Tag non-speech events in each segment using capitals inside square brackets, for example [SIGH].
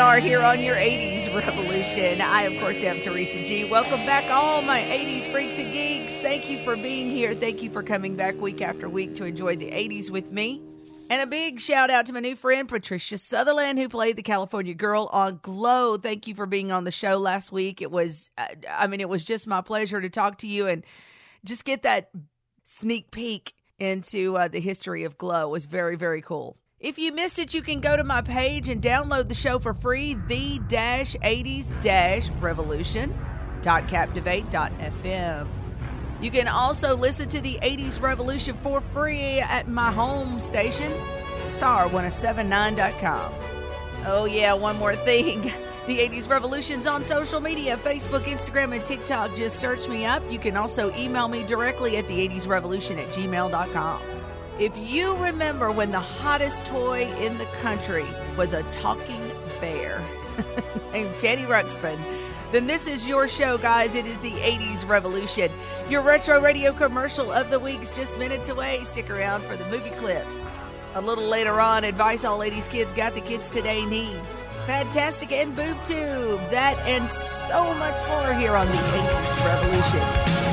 GNR here on your 80s Revolution. I, of course, am Teresa G. Welcome back, all my 80s freaks and geeks. Thank you for being here. Thank you for coming back week after week to enjoy the 80s with me. And a big shout out to my new friend, Patricia Sutherland, who played the California Girl on Glow. Thank you for being on the show last week. It was, uh, I mean, it was just my pleasure to talk to you and just get that sneak peek into uh, the history of Glow. It was very, very cool. If you missed it, you can go to my page and download the show for free, the 80s revolution.captivate.fm. You can also listen to the 80s Revolution for free at my home station, star1079.com. Oh, yeah, one more thing. [LAUGHS] The 80s Revolution's on social media Facebook, Instagram, and TikTok. Just search me up. You can also email me directly at the 80s Revolution at gmail.com. If you remember when the hottest toy in the country was a talking bear [LAUGHS] named Teddy Ruxpin, then this is your show, guys. It is the 80s Revolution. Your retro radio commercial of the week's just minutes away. Stick around for the movie clip. A little later on, advice all 80s kids got the kids today need. Fantastic and Boob Tube. That and so much more here on the 80s Revolution.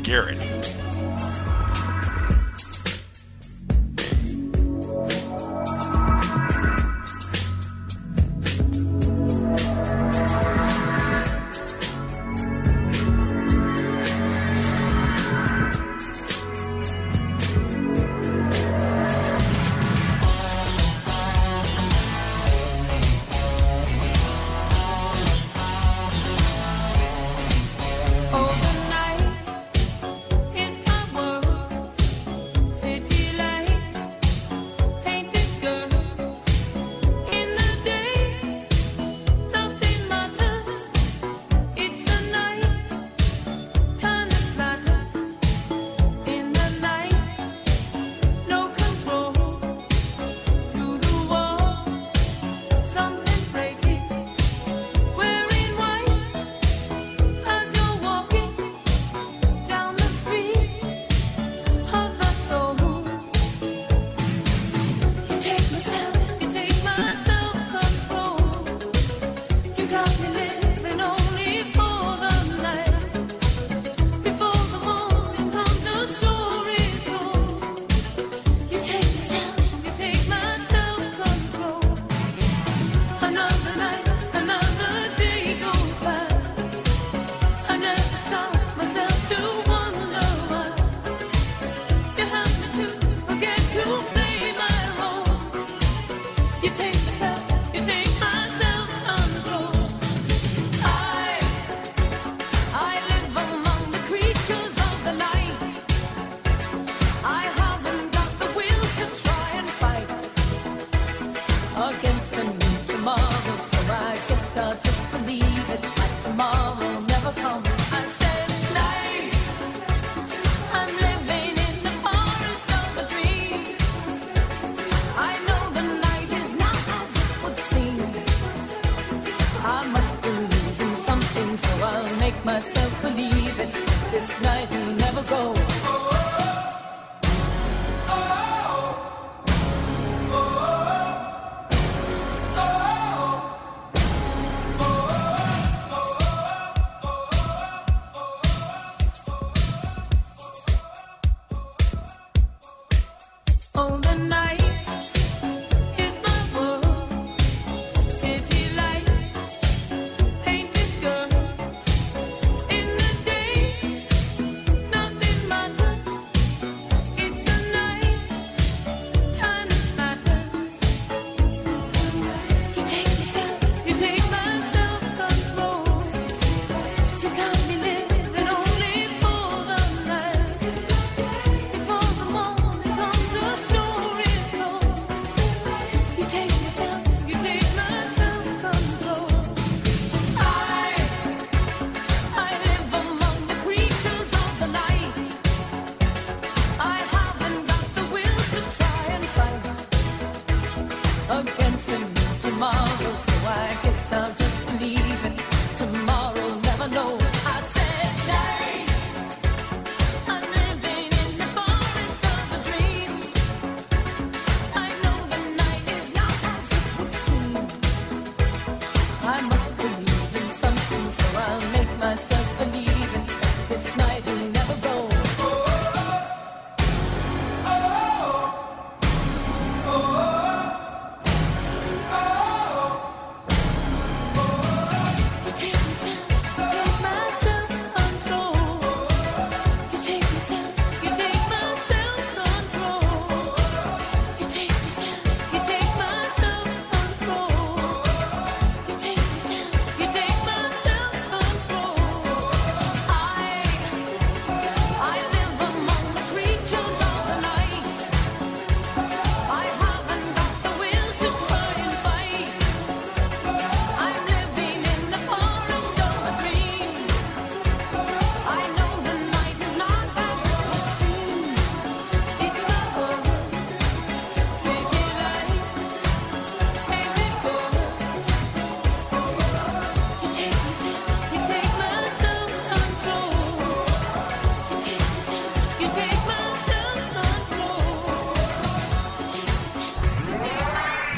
Garrett.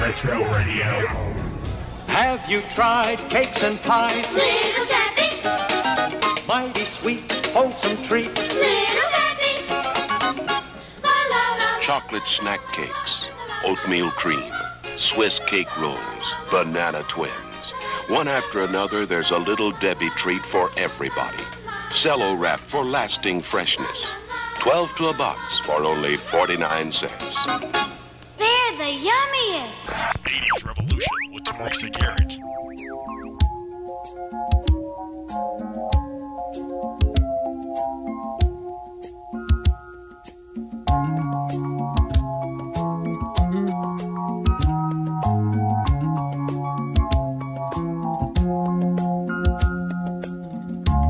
Retro Radio. Have you tried cakes and pies? Little Debbie, mighty sweet, wholesome treat. Little Debbie. La la la. chocolate snack cakes, oatmeal cream, Swiss cake rolls, banana twins. One after another, there's a little Debbie treat for everybody. Cello wrap for lasting freshness. 12 to a box for only 49 cents. They're the yummiest. 80s Revolution with Teresa Garrett.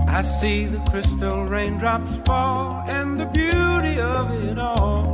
I see the crystal raindrops fall, and the beauty of it all is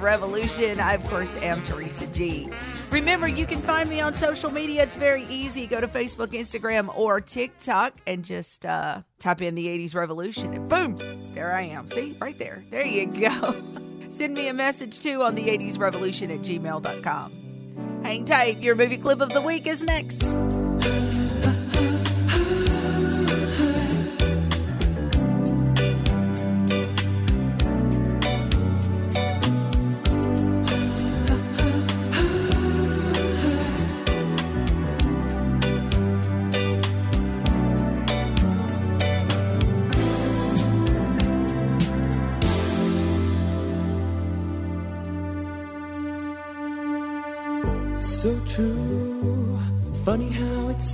Revolution. I, of course, am Teresa G. Remember, you can find me on social media. It's very easy. Go to Facebook, Instagram, or TikTok and just uh, type in the 80s Revolution. And boom, there I am. See, right there. There you go. [LAUGHS] Send me a message too on the 80s Revolution at gmail.com. Hang tight. Your movie clip of the week is next.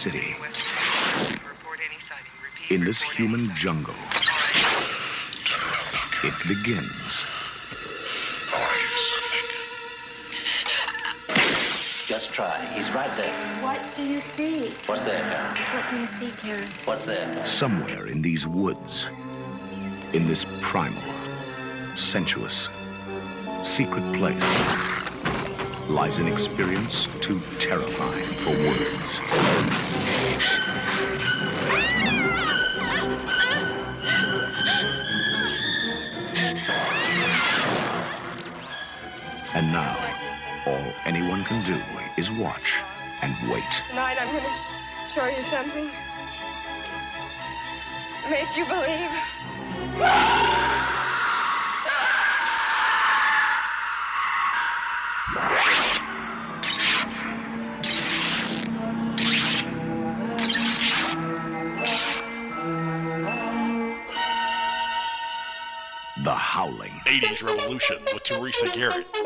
city, in this human jungle, it begins. Just try. He's right there. What do you see? What's there, Karen? What do you see, Karen? What's there? Somewhere in these woods, in this primal, sensuous, secret place, lies an experience too terrifying for words. And now, all anyone can do is watch and wait. Tonight I'm going to sh- show you something. Make you believe. Howling. 80s Revolution with Teresa Garrett.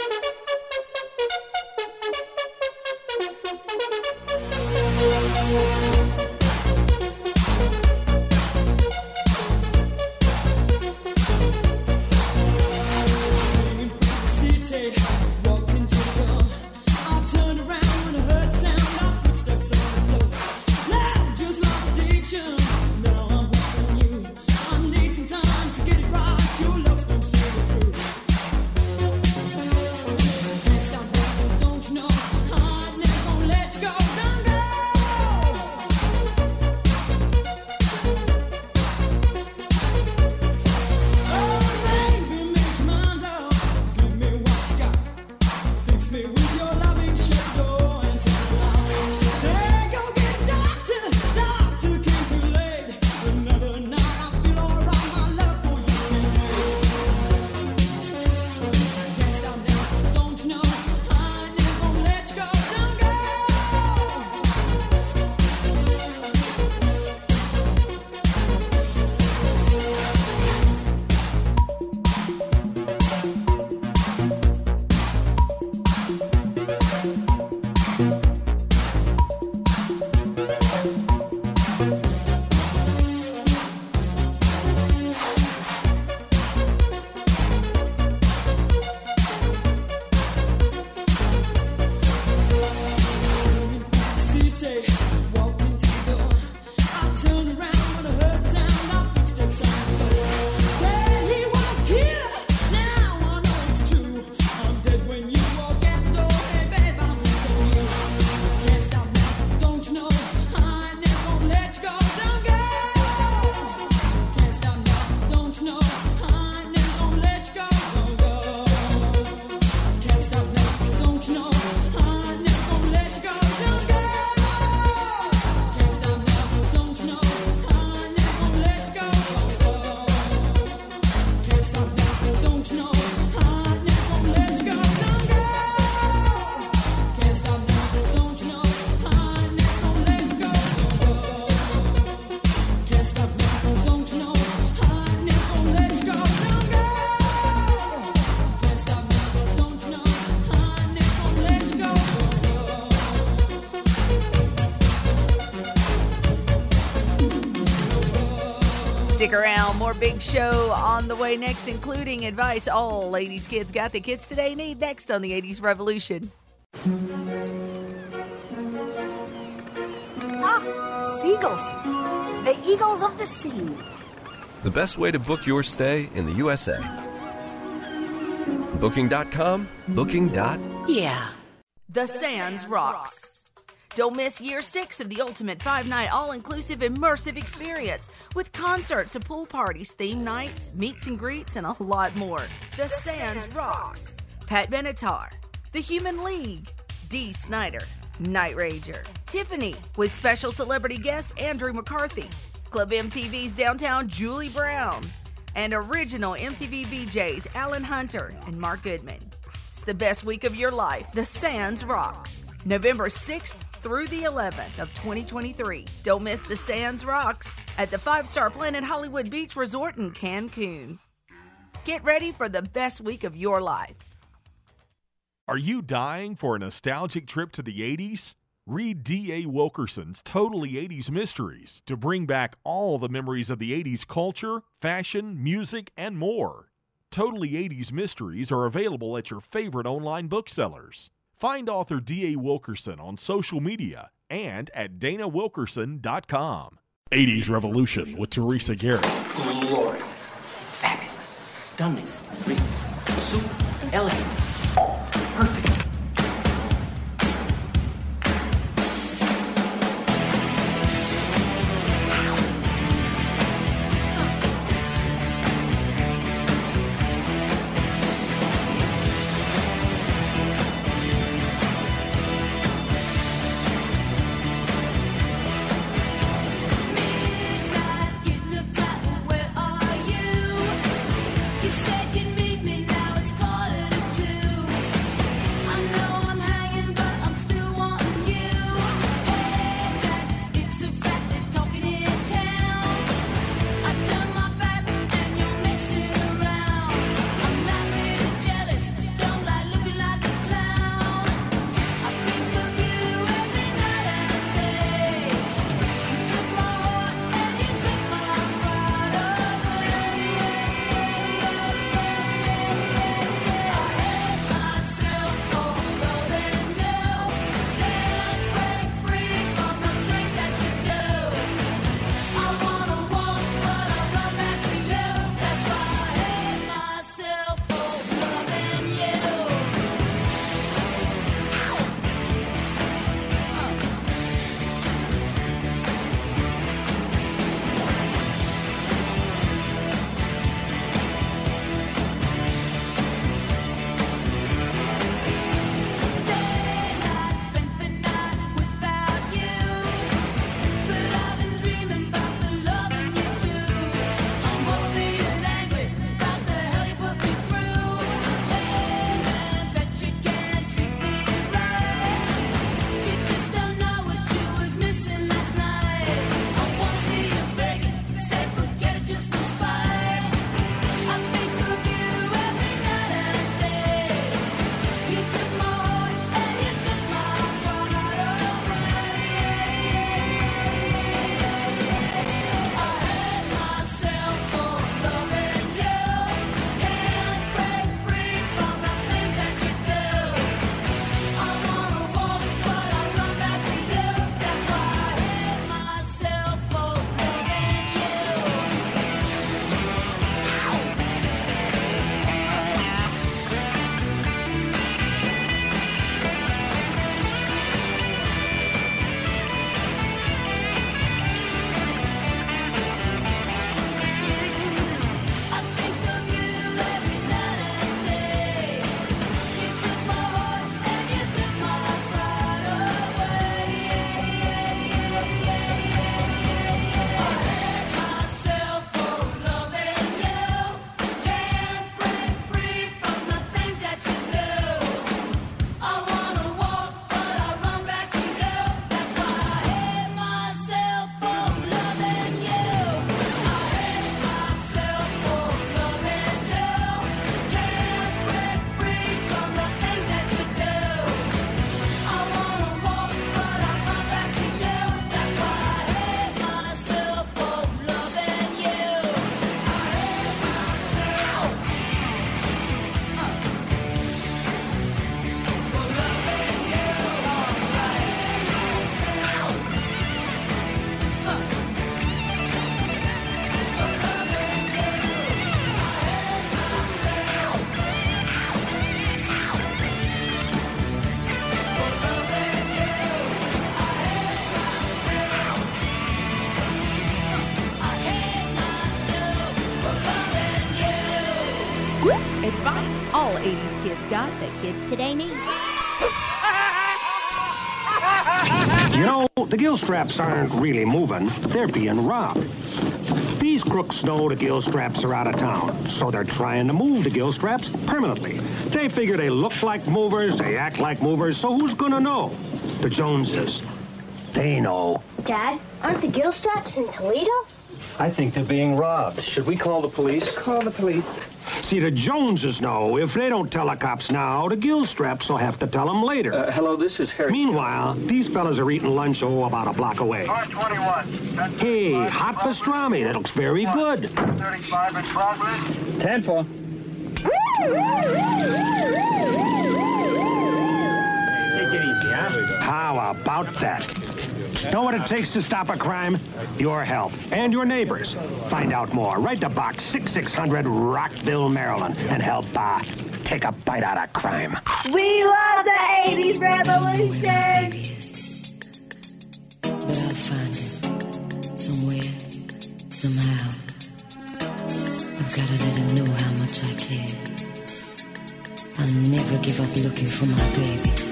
Big show on the way next, including advice all ladies, kids got the kids today need next on the 80s Revolution. Ah, seagulls. The eagles of the sea. The best way to book your stay in the USA. Booking.com, booking. dot- Yeah. The Sands rocks. Don't miss year six of the ultimate five night all inclusive immersive experience with concerts, pool parties, theme nights, meets and greets, and a lot more. The, Sands, rocks. Pat Benatar, The Human League, Dee Snider, Night Ranger, Tiffany with special celebrity guest Andrew McCarthy, Club MTV's Downtown Julie Brown, and original MTV VJs Alan Hunter and Mark Goodman. It's the best week of your life. The Sands rocks. November 6th through the 11th of 2023. Don't miss the Sands rocks at the five-star Planet Hollywood Beach Resort in Cancun. Get ready for the best week of your life. Are you dying for a nostalgic trip to the 80s? Read D.A. Wilkerson's Totally 80s Mysteries to bring back all the memories of the 80s culture, fashion, music, and more. Totally 80s Mysteries are available at your favorite online booksellers. Find author D.A. Wilkerson on social media and at danawilkerson.com. 80s Revolution with Teresa Garrett. Glorious, fabulous, stunning, rich, super, elegant, perfect. Gill straps aren't really moving. They're being robbed. These crooks know the Gilstraps are out of town, so they're trying to move the Gilstraps permanently. They figure they look like movers, they act like movers, so who's gonna know? The Joneses. They know. Dad, aren't the Gilstraps in Toledo? I think they're being robbed. Should we call the police? Call the police. See, the Joneses know. If they don't tell the cops now, the Gilstraps will have to tell them later. Uh, hello, this is Harry. Meanwhile, these fellas are eating lunch, oh, about a block away. 21. Hey, hot pastrami. That looks very good. 35 in progress. 10 4. Take it easy, huh? How about that? Know what it takes to stop a crime? Your help and your neighbors. Find out more. Write to Box 6600 Rockville, Maryland, and help uh, take a bite out of crime. We love the 80s revolution. But I'll find it somewhere, somehow. I've got to let him know how much I care. I'll never give up looking for my baby.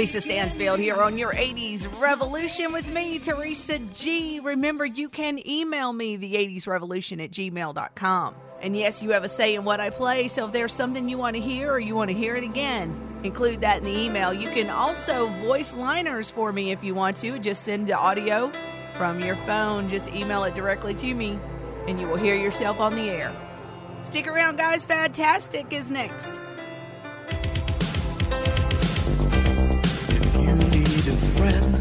Lisa Stansfield here on your 80s Revolution with me, Teresa G. Remember, you can email me, the '80s Revolution at gmail.com. And yes, you have a say in what I play, so if there's something you want to hear or you want to hear it again, include that in the email. You can also voice liners for me if you want to. Just send the audio from your phone, just email it directly to me, and you will hear yourself on the air. Stick around, guys. Fantastic is next. friend.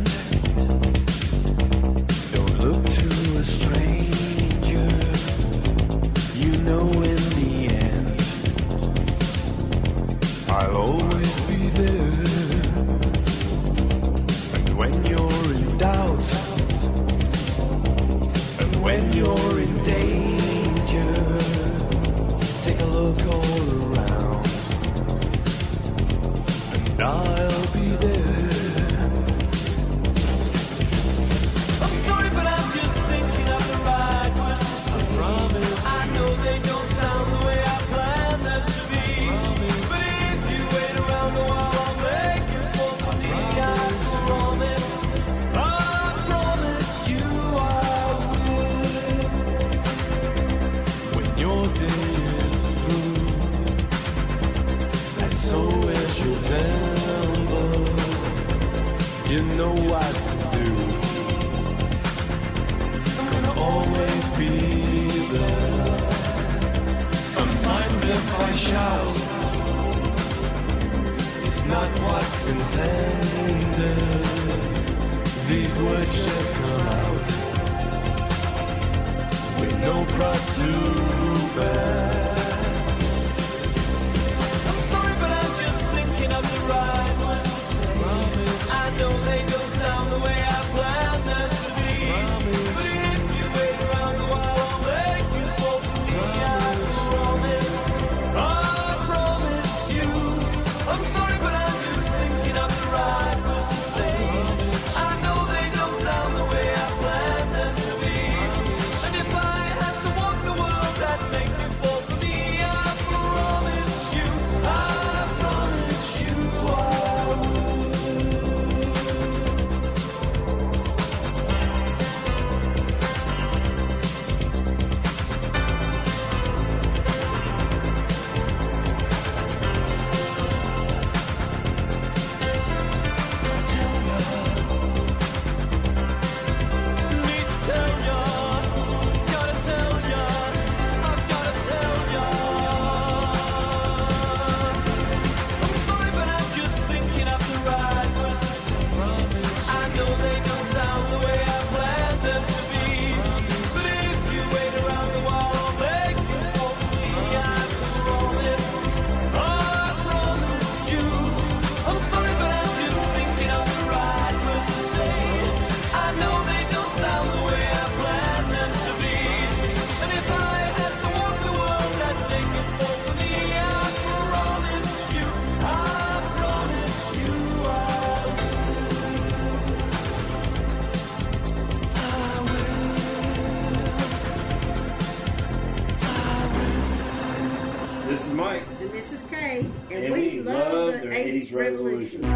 Revolution.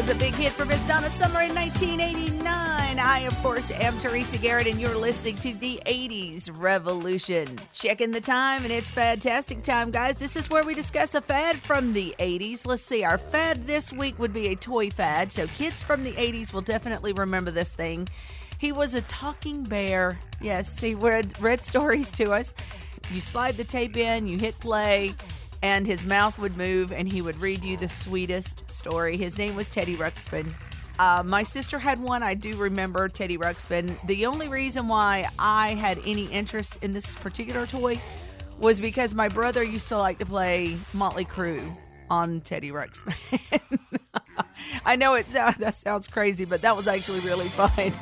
Was a big hit for Miss Donna Summer in 1989. I, of course, am Teresa Garrett, and you're listening to the 80s Revolution. Checking the time, and it's fantastic time, guys. This is where we discuss a fad from the 80s. Let's see, our fad this week would be a toy fad, so kids from the 80s will definitely remember this thing. He was a talking bear. Yes, he read, read stories to us. You slide the tape in, you hit play, and his mouth would move and he would read you the sweetest story. His name was Teddy Ruxpin. Uh, my sister had one. I do remember Teddy Ruxpin. The only reason why I had any interest in this particular toy was because my brother used to like to play Motley Crue on Teddy Ruxpin. [LAUGHS] I know it sounds that sounds crazy, but that was actually really fun.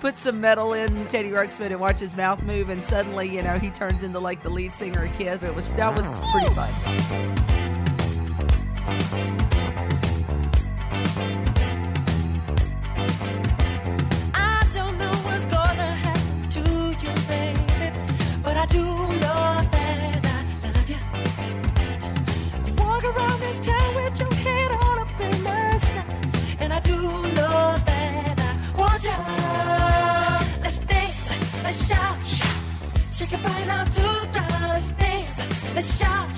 Put some metal in Teddy Ruxpin and watch his mouth move, and suddenly, you know, he turns into like the lead singer of Kiss. It was that was pretty fun. Shake your body down to the ground. Let's dance, let's shout,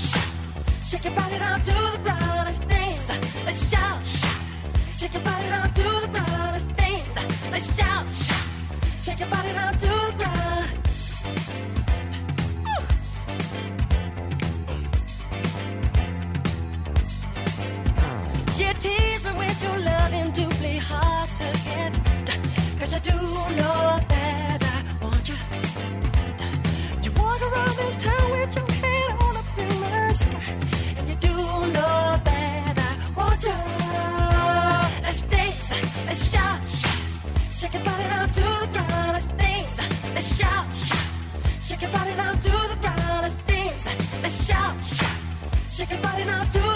shake your body down to the ground. Let's dance, let's shout, shout, shake your body down to the ground. Shake your body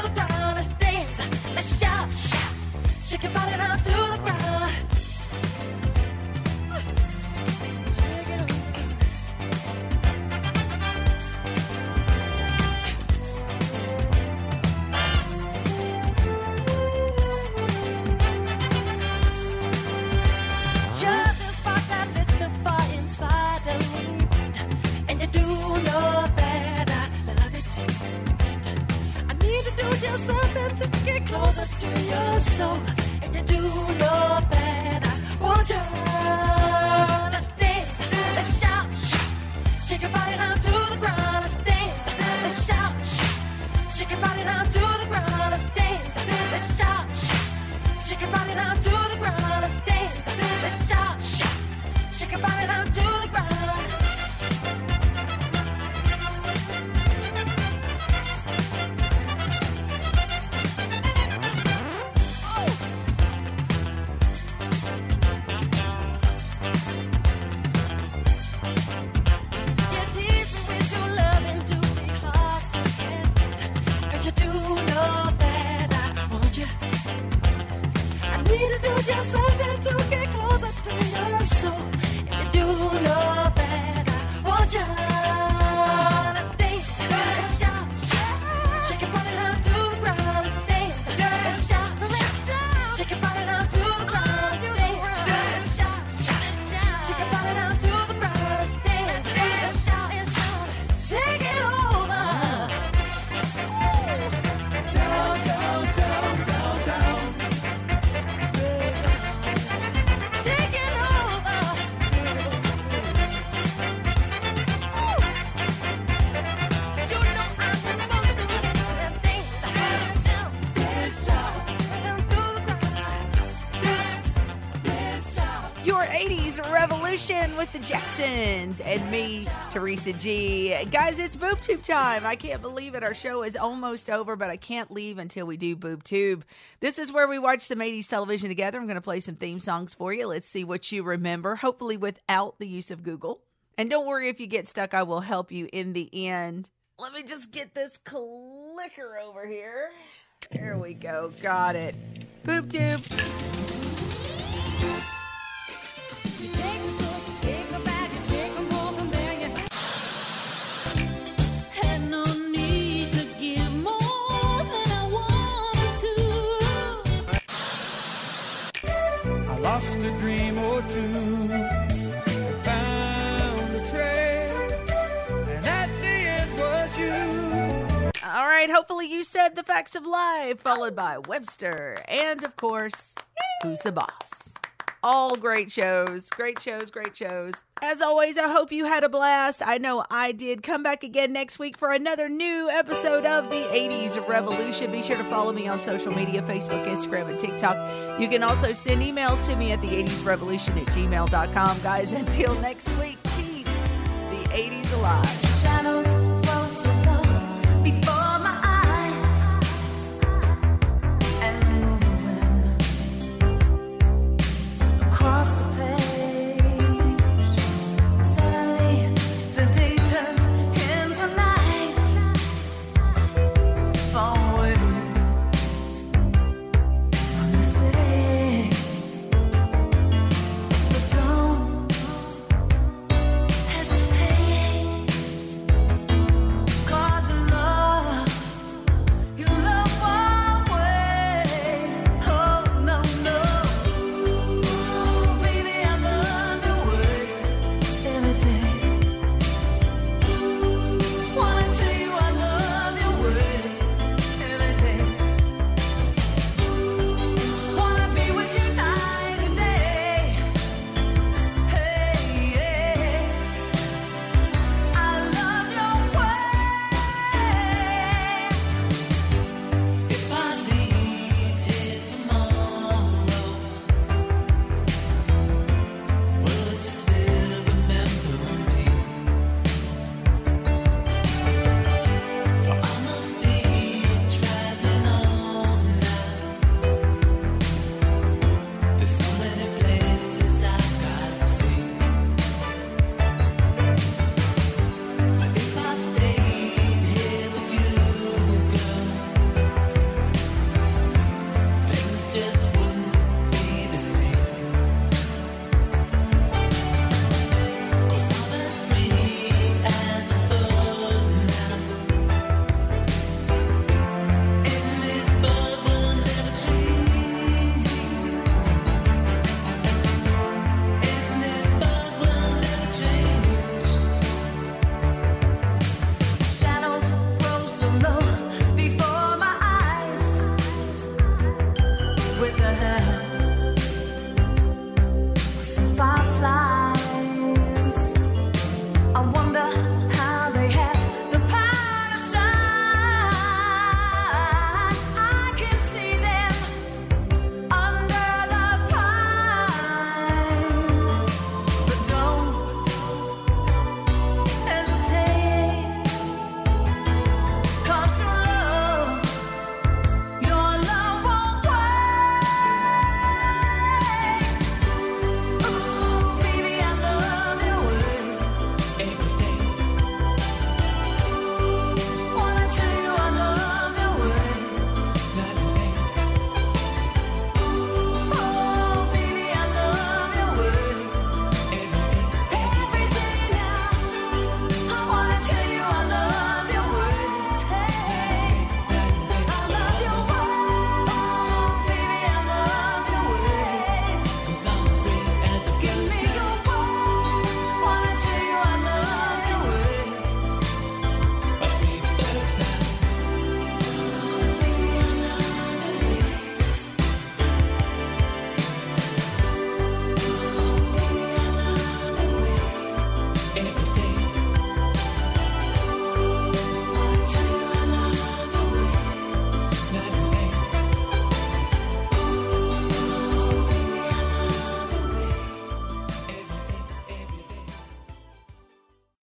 with the Jacksons and me, Teresa G. Guys, it's Boob Tube time. I can't believe it. Our show is almost over, but I can't leave until we do Boob Tube. This is where we watch some 80s television together. I'm going to play some theme songs for you. Let's see what you remember, hopefully without the use of Google. And don't worry if you get stuck, I will help you in the end. Let me just get this clicker over here. There we go. Got it. Boob Tube. Dream or two. Found a end was you. All right, hopefully you said the facts of life, followed by Webster, and of course, Who's the Boss? All great shows, great shows, great shows. As always, I hope you had a blast. I know I did. Come back again next week for another new episode of the 80s Revolution. Be sure to follow me on social media Facebook, Instagram, and TikTok. You can also send emails to me at the 80s Revolution at gmail.com. Guys, [LAUGHS] until next week, keep the 80s alive. Shadows